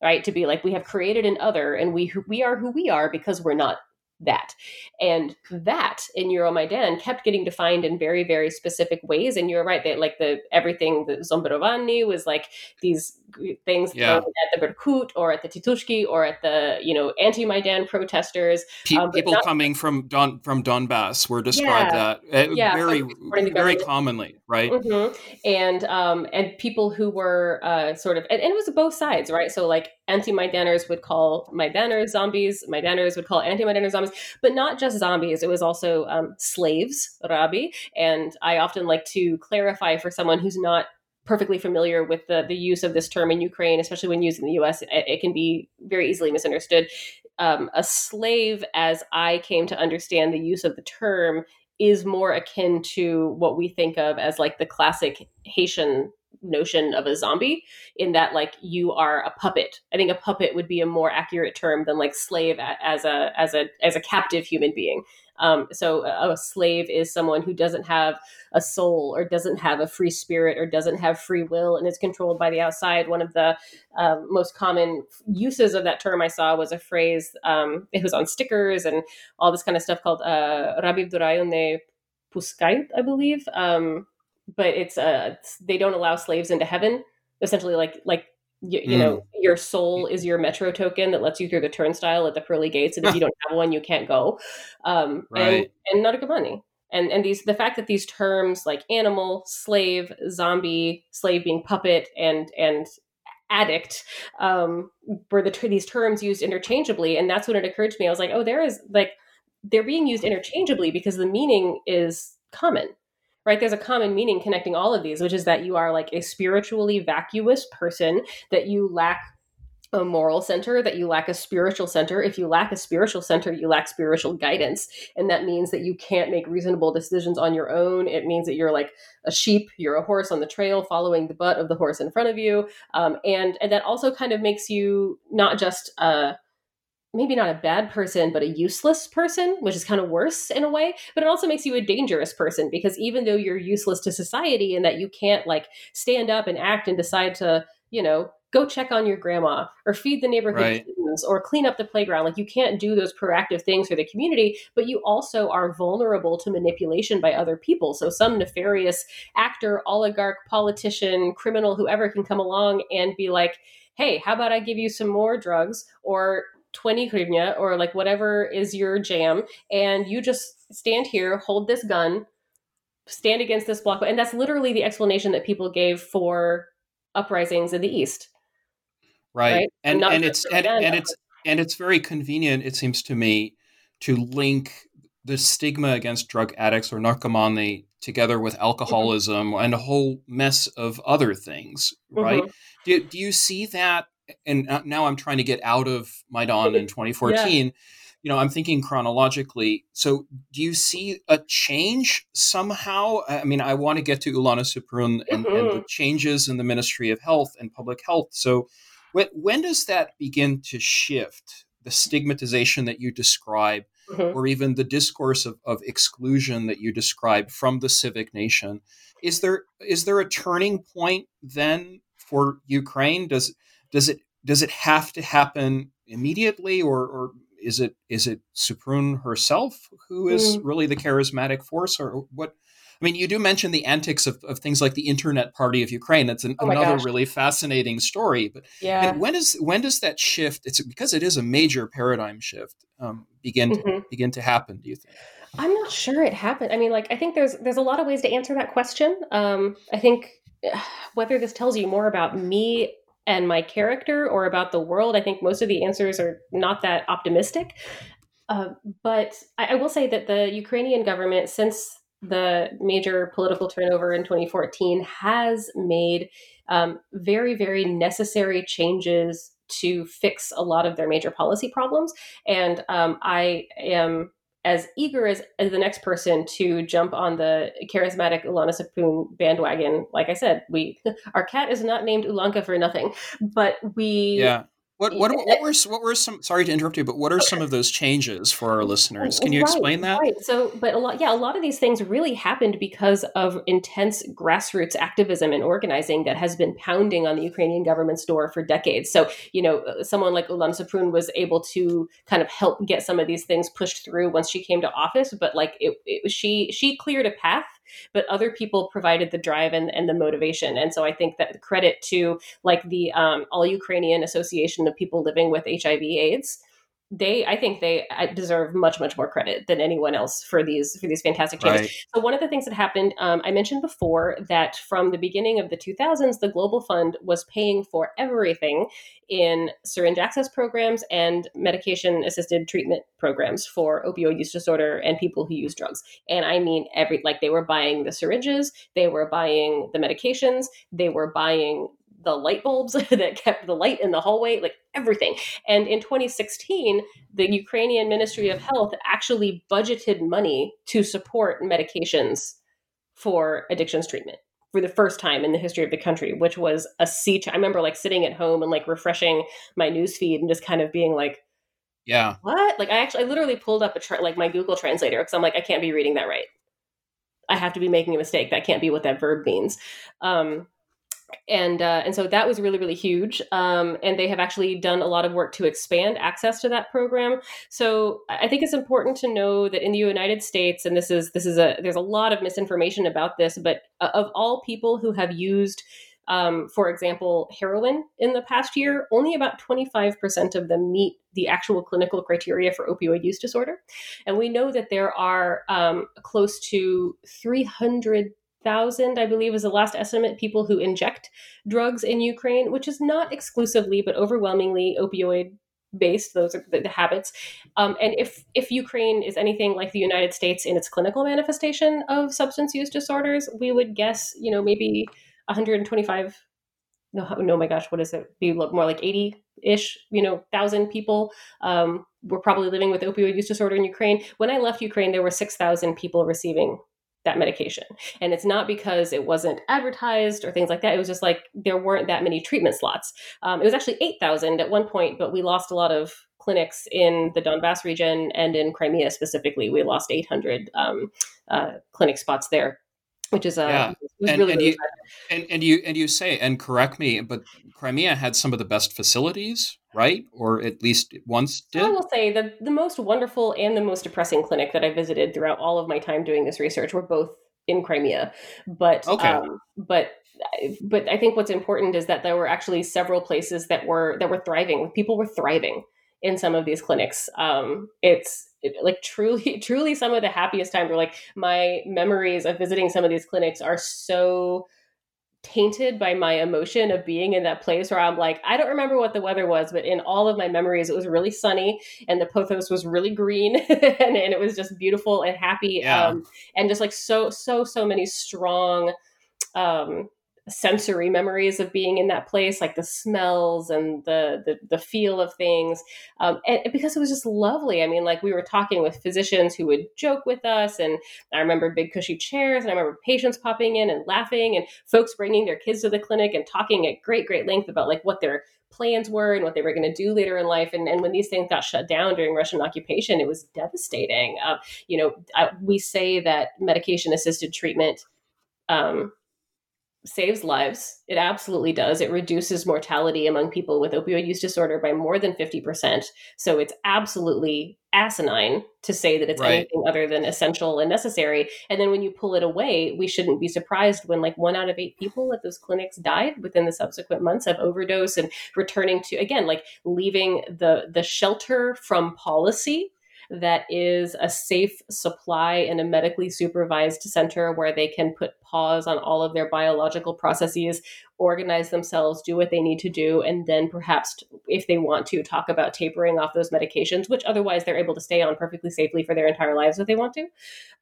Right? To be like, we have created an other and we we are who we are because we're not that. And that in Euromaidan kept getting defined in very, very specific ways. And you're right that like the everything the Zomberovani was like these things yeah. at the Berkut or at the Titushki or at the you know anti-Maidan protesters. Pe- um, people not- coming from Don from Donbass were described yeah. that uh, yeah, very very commonly, right? Mm-hmm. And um, and people who were uh, sort of and, and, it was both sides, right? So like anti-Maidaners would call Maidaners zombies, Maidaners would call anti-Maidaners zombies, but not just zombies. It was also um, slaves, Rabi. And I often like to clarify for someone who's not perfectly familiar with the, the use of this term in Ukraine, especially when used in the US, it, it can be very easily misunderstood. Um, a slave, as I came to understand the use of the term, is more akin to what we think of as like the classic Haitian notion of a zombie in that like you are a puppet i think a puppet would be a more accurate term than like slave as a as a as a captive human being um, so a, a, slave is someone who doesn't have a soul or doesn't have a free spirit or doesn't have free will and is controlled by the outside. One of the uh, most common uses of that term I saw was a phrase, um, it was on stickers and all this kind of stuff called uh, Rabib Durayone Puskait, I believe. Um, but it's, uh, they don't allow slaves into heaven. Essentially, like like you, you mm. know your soul is your metro token that lets you through the turnstile at the pearly gates and if you don't have one you can't go um, right. and, and not a good money and and these the fact that these terms like animal slave zombie slave being puppet and and addict um, were the these terms used interchangeably and that's when it occurred to me i was like oh there is like they're being used interchangeably because the meaning is common right? There's a common meaning connecting all of these, which is that you are like a spiritually vacuous person, that you lack a moral center, that you lack a spiritual center. If you lack a spiritual center, you lack spiritual guidance. And that means that you can't make reasonable decisions on your own. It means that you're like a sheep, you're a horse on the trail following the butt of the horse in front of you. Um, and, and that also kind of makes you not just uh, maybe not a bad person, but a useless person, which is kind of worse in a way. But it also makes you a dangerous person because even though you're useless to society and that you can't like stand up and act and decide to, you know, go check on your grandma or feed the neighborhood right. kittens or clean up the playground. Like you can't do those proactive things for the community, but you also are vulnerable to manipulation by other people. So some nefarious actor, oligarch, politician, criminal, whoever can come along and be like, hey, how about I give you some more drugs or 20 hryvnia or like whatever is your jam and you just stand here hold this gun stand against this block and that's literally the explanation that people gave for uprisings in the east right, right? and and, and it's and, and it's and it's very convenient it seems to me to link the stigma against drug addicts or narkomania together with alcoholism mm-hmm. and a whole mess of other things right mm-hmm. do, do you see that and uh, now I'm trying to get out of Maidan in 2014. Yeah. You know, I'm thinking chronologically. So, do you see a change somehow? I mean, I want to get to Ulana Suprun and, mm-hmm. and the changes in the Ministry of Health and Public Health. So, when, when does that begin to shift? The stigmatization that you describe, mm-hmm. or even the discourse of, of exclusion that you describe from the civic nation, is there is there a turning point then for Ukraine? Does does it does it have to happen immediately, or or is it is it Suprun herself who is mm. really the charismatic force, or what? I mean, you do mention the antics of, of things like the Internet Party of Ukraine. That's an, oh another gosh. really fascinating story. But yeah. when is when does that shift? It's because it is a major paradigm shift. Um, begin mm-hmm. to begin to happen. Do you think? I'm not sure it happened. I mean, like I think there's there's a lot of ways to answer that question. Um, I think whether this tells you more about me and my character or about the world, I think most of the answers are not that optimistic. Uh, but I, I, will say that the Ukrainian government, since the major political turnover in 2014, has made um, very, very necessary changes to fix a lot of their major policy problems. And um, I am as eager as, as the next person to jump on the charismatic Ulana Suprun bandwagon. Like I said, we our cat is not named Ulanka for nothing, but we yeah what what, what were what were some? Sorry to interrupt you, but what are some of those changes for our listeners? Can you right, explain that? Right. So, but a lot, yeah, a lot of these things really happened because of intense grassroots activism and organizing that has been pounding on the Ukrainian government's door for decades. So, you know, uh, someone like Ulana Suprun was able to kind of help get some of these things pushed through once she came to office. But like, it, it she she cleared a path but other people provided the drive and, and the motivation. And so I think that credit to like the um, All Ukrainian Association of People Living with HIV AIDS they i think they uh, deserve much much more credit than anyone else for these for these fantastic changes right. so one of the things that happened um, i mentioned before that from the beginning of the 2000s the global fund was paying for everything in syringe access programs and medication assisted treatment programs for opioid use disorder and people who use drugs and i mean every like they were buying the syringes they were buying the medications they were buying the light bulbs that kept the light in the hallway, like everything. And in 2016, the Ukrainian Ministry of Health actually budgeted money to support medications for addictions treatment for the first time in the history of the country, which was a sea. I remember like sitting at home and like refreshing my news feed and just kind of being like, yeah, what? Like I actually, I literally pulled up a tra- like my Google translator because I'm like, I can't be reading that right. I have to be making a mistake. That can't be what that verb means. Um, and uh, and so that was really really huge um, and they have actually done a lot of work to expand access to that program. So i think it's important to know that in the united states and this is this is a there's a lot of misinformation about this but uh, of all people who have used um, for example heroin in the past year only about 25% of them meet the actual clinical criteria for opioid use disorder. And we know that there are um, close to 300 thousand, I believe, is the last estimate, people who inject drugs in Ukraine, which is not exclusively but overwhelmingly opioid based those are the, the habits. Um, and if if ukraine is anything like the united states in its clinical manifestation of substance use disorders we would guess you know maybe 125 no, no my gosh what is it? Be more like 80 ish you know thousand people um, were probably living with opioid use disorder in ukraine. When i left ukraine there were 6000 people receiving that medication. And it's not because it wasn't advertised or things like that. It was just like there weren't that many treatment slots. Um, it was actually 8,000 at one point, but we lost a lot of clinics in the Donbass region and in Crimea specifically. We lost 800 um, uh, clinic spots there which is uh, yeah. and, really, and, really you, and, and, you and you say and correct me, but Crimea had some of the best facilities, right? Or at least once did. I will say the the most wonderful and the most depressing clinic that I visited throughout all of my time doing this research were both in Crimea, but okay. Um, but but I think what's important is that there were actually several places that were that were thriving. People were thriving in some of these clinics. Um, it's like truly truly some of the happiest times were like my memories of visiting some of these clinics are so tainted by my emotion of being in that place where I'm like, I don't remember what the weather was, but in all of my memories, it was really sunny and the pothos was really green and, and, it was just beautiful and happy. Yeah. Um, and just like so, so, so many strong um, sensory memories of being in that place, like the smells and the the, the feel of things, um, and because it was just lovely. I mean, like we were talking with physicians who would joke with us, and I remember big cushy chairs, and I remember patients popping in and laughing, and folks bringing their kids to the clinic and talking at great great length about like what their plans were and what they were going to do later in life. And, and when these things got shut down during Russian occupation, it was devastating. Uh, you know, I, we say that medication assisted treatment um, saves lives. It absolutely does. It reduces mortality among people with opioid use disorder by more than 50%. So it's absolutely asinine to say that it's right. anything other than essential and necessary. And then when you pull it away, we shouldn't be surprised when like one out of eight people at those clinics died within the subsequent months of overdose and returning to again, like leaving the the shelter from policy that is a safe supply in a medically supervised center where they can put pause on all of their biological processes, organize themselves, do what they need to do, and then perhaps, if they want to, talk about tapering off those medications, which otherwise they're able to stay on perfectly safely for their entire lives if they want to.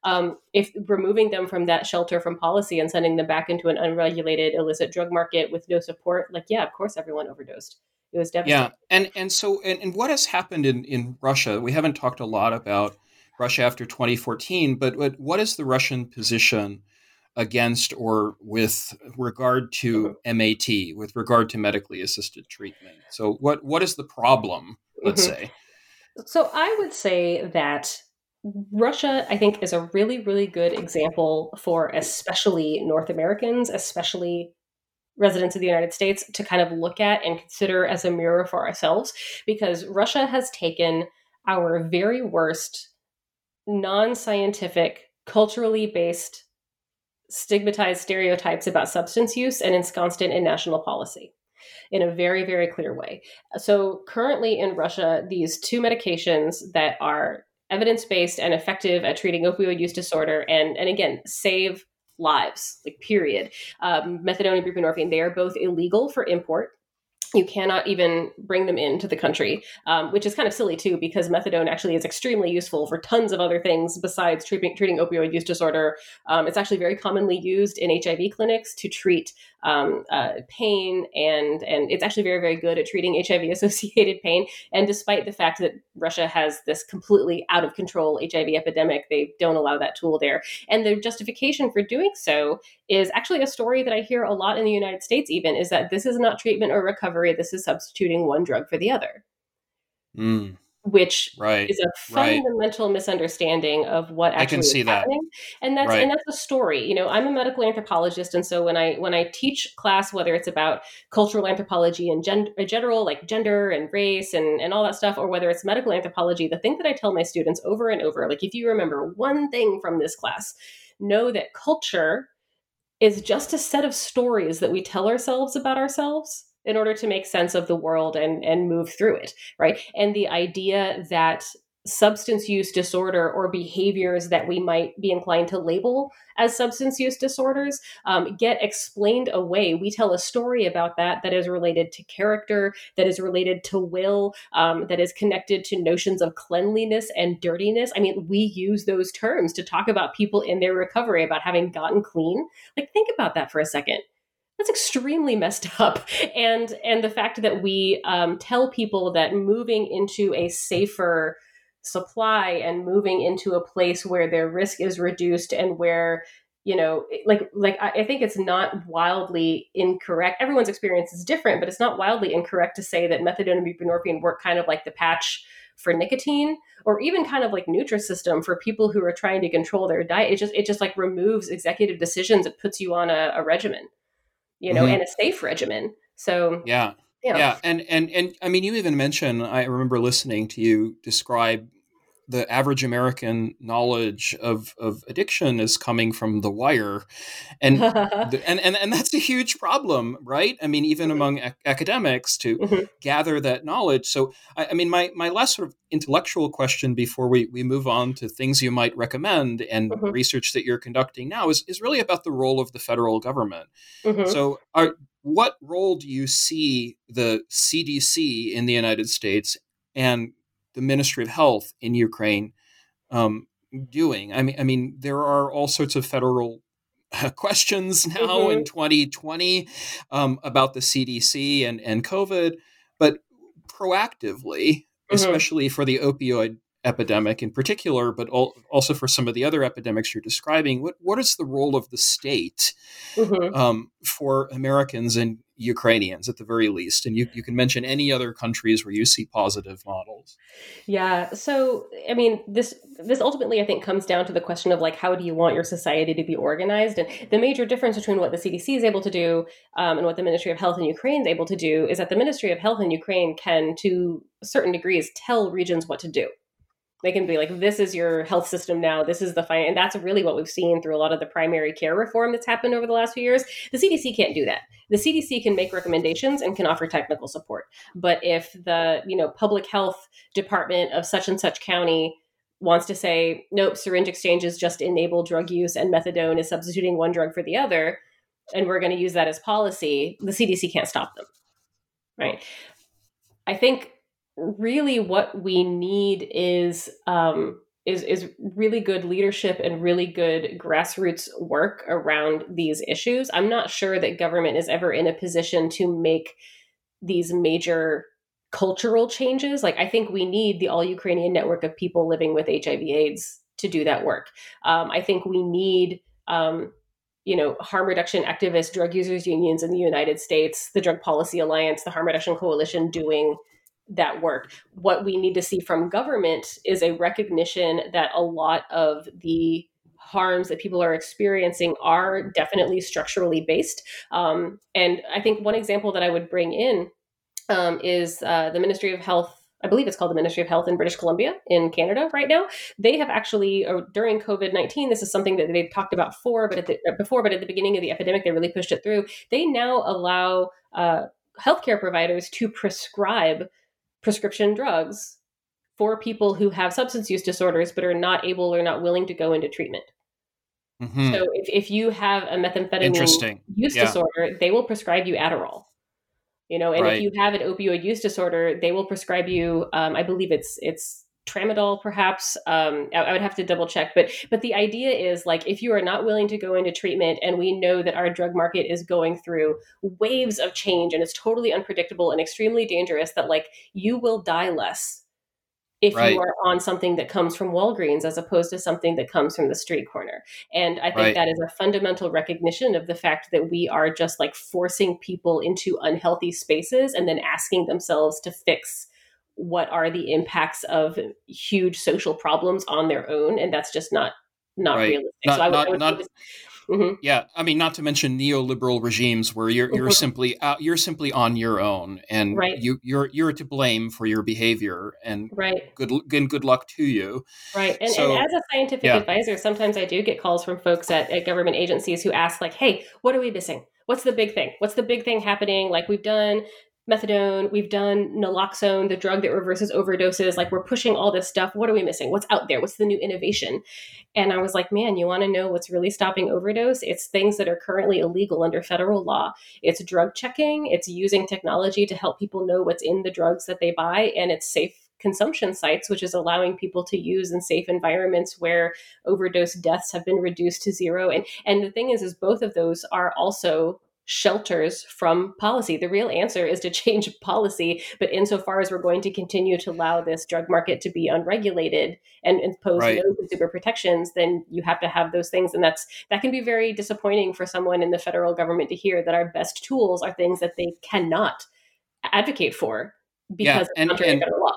Um, if removing them from that shelter from policy and sending them back into an unregulated illicit drug market with no support, like, yeah, of course, everyone overdosed. It was devastating. Yeah, and and so and, and what has happened in in Russia? We haven't talked a lot about Russia after 2014, but what, what is the Russian position against or with regard to MAT, with regard to medically assisted treatment? So what what is the problem? Let's mm-hmm. say. So I would say that Russia, I think, is a really, really good example for especially North Americans, especially residents of the United States to kind of look at and consider as a mirror for ourselves because Russia has taken our very worst non scientific, culturally based, stigmatized stereotypes about substance use and ensconced it in national policy in a very, very clear way. So, currently in Russia, these two medications that are evidence based and effective at treating opioid use disorder and, and again, save lives, like period. Um, methadone and buprenorphine, they are both illegal for import you cannot even bring them into the country, um, which is kind of silly too, because methadone actually is extremely useful for tons of other things besides treating, treating opioid use disorder. Um, it's actually very commonly used in HIV clinics to treat um, uh, pain, and and it's actually very very good at treating HIV associated pain. And despite the fact that Russia has this completely out of control HIV epidemic, they don't allow that tool there. And the justification for doing so is actually a story that I hear a lot in the United States. Even is that this is not treatment or recovery; this is substituting one drug for the other. Mm which right, is a fundamental right. misunderstanding of what actually I can see is happening. That. And that's right. and that's a story. You know, I'm a medical anthropologist, and so when I when I teach class, whether it's about cultural anthropology and gen- general, like gender and race and and all that stuff, or whether it's medical anthropology, the thing that I tell my students over and over, like if you remember one thing from this class, know that culture is just a set of stories that we tell ourselves about ourselves in order to make sense of the world and and move through it right and the idea that substance use disorder or behaviors that we might be inclined to label as substance use disorders um, get explained away. We tell a story about that that is related to character, that is related to will, um, that is connected to notions of cleanliness and dirtiness. I mean, we use those terms to talk about people in their recovery, about having gotten clean. Like, think about that for a second that's extremely messed up. And and the fact that we um, tell people that moving into a safer supply and moving into a place where their risk is reduced and where you know like like i think it's not wildly incorrect. Everyone's experience is different but it's not wildly incorrect to say that methadone and buprenorphine work kind of like the patch for nicotine or even kind of like nutrisystem for people who are trying to control their diet. It just it just like removes executive decisions it puts you on a, a regimen you know mm-hmm. and a safe regimen so yeah yeah. and and and I mean, you even mentioned. I remember listening to you describe the average American knowledge of, of addiction is coming from the wire, and and, and and that's a huge problem, right? I mean, even mm-hmm. among ac- academics to mm-hmm. gather that knowledge. So, I, I, mean, my my last sort of intellectual question before we we move on to things you might recommend and mm-hmm. research that you're conducting now is is really about the role of the federal government. Mm-hmm. So, are what role do you see the CDC in the United States and the Ministry of Health in Ukraine um, doing? I mean, I mean, there are all sorts of federal uh, questions now mm-hmm. in 2020 um, about the CDC and and COVID, but proactively, mm-hmm. especially for the opioid epidemic in particular, but also for some of the other epidemics you're describing. What what is the role of the state mm-hmm. um, for Americans and Ukrainians at the very least? And you, you can mention any other countries where you see positive models. Yeah. So I mean, this this ultimately I think comes down to the question of like how do you want your society to be organized? And the major difference between what the CDC is able to do um, and what the Ministry of Health in Ukraine is able to do is that the Ministry of Health in Ukraine can, to certain degrees, tell regions what to do they can be like this is your health system now. This is the fine and that's really what we've seen through a lot of the primary care reform that's happened over the last few years. The cdc can't do that. The cdc can make recommendations and can offer technical support. But if the you know public health department of such and such county wants to say nope syringe exchanges just enable drug use and methadone is substituting one drug for the other and we're going to use that as policy the cdc can't stop them right? I think really what we need is um, is is really good leadership and really good grassroots work around these issues. I'm not sure that government is ever in a position to make these major cultural changes. Like I think we need the all Ukrainian network of people living with HIV/AIDS to do that work. Um, I think we need. Um, you know, harm reduction activists, drug users unions in the United States, the Drug Policy Alliance, the Harm Reduction Coalition doing that work. What we need to see from government is a recognition that a lot of the harms that people are experiencing are definitely structurally based. Um, and I think one example that I would bring in um, is uh, the Ministry of Health. I believe it's called the Ministry of Health in British Columbia in Canada right now. They have actually, or during COVID nineteen, this is something that they've talked about before, but at the, before, but at the beginning of the epidemic, they really pushed it through. They now allow uh, healthcare providers to prescribe prescription drugs for people who have substance use disorders but are not able or not willing to go into treatment. Mm-hmm. So if, if you have a methamphetamine use yeah. disorder, they will prescribe you Adderall. You know, and right. if you have an opioid use disorder, they will prescribe you. Um, I believe it's it's tramadol perhaps um, I, I, would have to double check but but the idea is like if you are not willing to go into treatment and we know that our drug market is going through waves of change and it's totally unpredictable and extremely dangerous that like you will die less if right. you are on something that comes from Walgreens as opposed to something that comes from the street corner. And I think right. that is a fundamental recognition of the fact that we are just like forcing people into unhealthy spaces and then asking themselves to fix what are the impacts of huge social problems on their own and that's just not not right. realistic not, so I would, not, I would not, mm-hmm. yeah i mean not to mention neoliberal regimes where you're you're mm-hmm. simply out, you're simply on your own and right. you you're you're to blame for your behavior and right good and good luck to you right and, so, and as a scientific yeah. advisor sometimes i do get calls from folks at, at government agencies who ask like hey what are we missing what's the big thing what's the big thing happening like we've done methadone, we've done naloxone, the drug that reverses overdoses. Like we're pushing all this stuff. What are we missing? What's out there? What's the new innovation? And I was like, man, you want to know what's really stopping overdose? It's things that are currently illegal under federal law. It's drug checking, it's using technology to help people know what's in the drugs that they buy, and it's safe consumption sites, which is allowing people to use in safe environments where overdose deaths have been reduced to zero. And and the thing is, is both of those are also shelters from policy. The real answer is to change policy, but insofar as we're going to continue to allow this drug market to be unregulated and impose right. no consumer protections, then you have to have those things. And that's that can be very disappointing for someone in the federal government to hear that our best tools are things that they cannot advocate for because yeah, and, of and, federal law.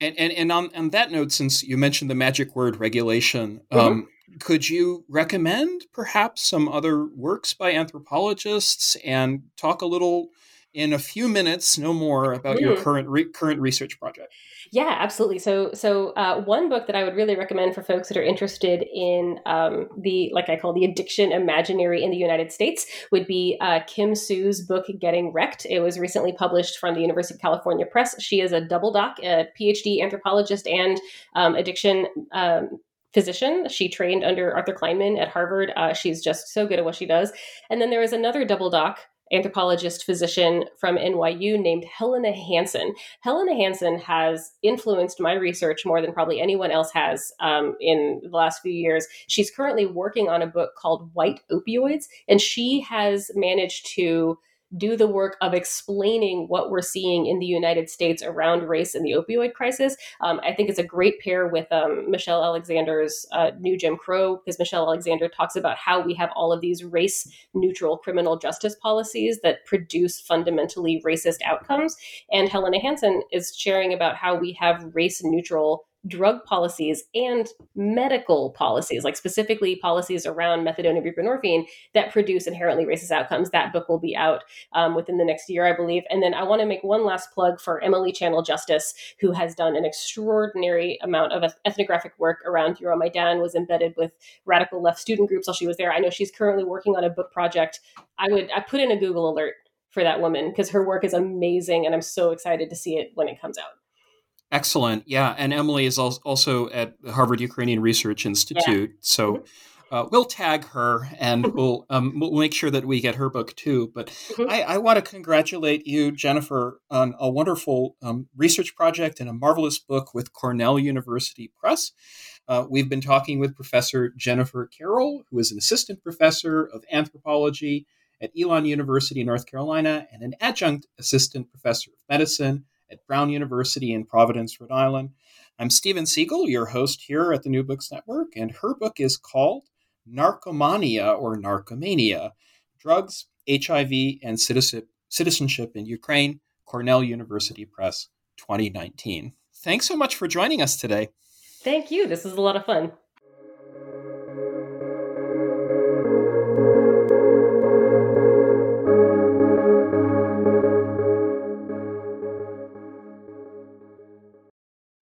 And, and, and on, on that note, since you mentioned the magic word regulation, mm-hmm. um, could you recommend perhaps some other works by anthropologists and talk a little in a few minutes, no more, about mm. your current re- current research project? Yeah, absolutely. So, so uh, one book that I would really recommend for folks that are interested in um, the, like I call the addiction imaginary in the United States, would be uh, Kim Sue's book "Getting Wrecked." It was recently published from the University of California Press. She is a double doc, a PhD anthropologist and um, addiction um, physician. She trained under Arthur Kleinman at Harvard. Uh, she's just so good at what she does. And then there is another double doc anthropologist physician from NYU named Helena Hansen. Helena Hansen has influenced my research more than probably anyone else has um, in the last few years. She's currently working on a book called White Opioids, and she has managed to do the work of explaining what we're seeing in the United States around race and the opioid crisis. Um, I think it's a great pair with um, Michelle Alexander's uh, New Jim Crow, because Michelle Alexander talks about how we have all of these race neutral criminal justice policies that produce fundamentally racist outcomes. And Helena Hansen is sharing about how we have race neutral drug policies and medical policies, like specifically policies around methadone and buprenorphine that produce inherently racist outcomes. That book will be out um, within the next year, I believe. And then I want to make one last plug for Emily Channell-Justice, who has done an extraordinary amount of ethnographic work around Euromaidan, was embedded with radical left student groups while she was there. I know she's currently working on a book project. I would I put in a Google alert for that woman because her work is amazing and I'm so excited to see it when it comes out. Excellent. Yeah. And Emily is also at the Harvard Ukrainian Research Institute. Yeah. So mm-hmm. uh, we'll tag her and mm-hmm. we'll, um, we'll make sure that we get her book too. But mm-hmm. I, I want to congratulate you, Jennifer, on a wonderful um, research project and a marvelous book with Cornell University Press. Uh, we've been talking with Professor Jennifer Carroll, who is an assistant professor of anthropology at Elon University, North Carolina, and an adjunct assistant professor of medicine at Brown University in Providence, Rhode Island. I'm Steven Seegel, your host here at the New Books Network, and her book is called Narkomania or Narkomania Drugs, HIV, and Citizenship in Ukraine, Cornell University Press, 2019. Thanks so much for joining us today. Thank you. This was a lot of fun.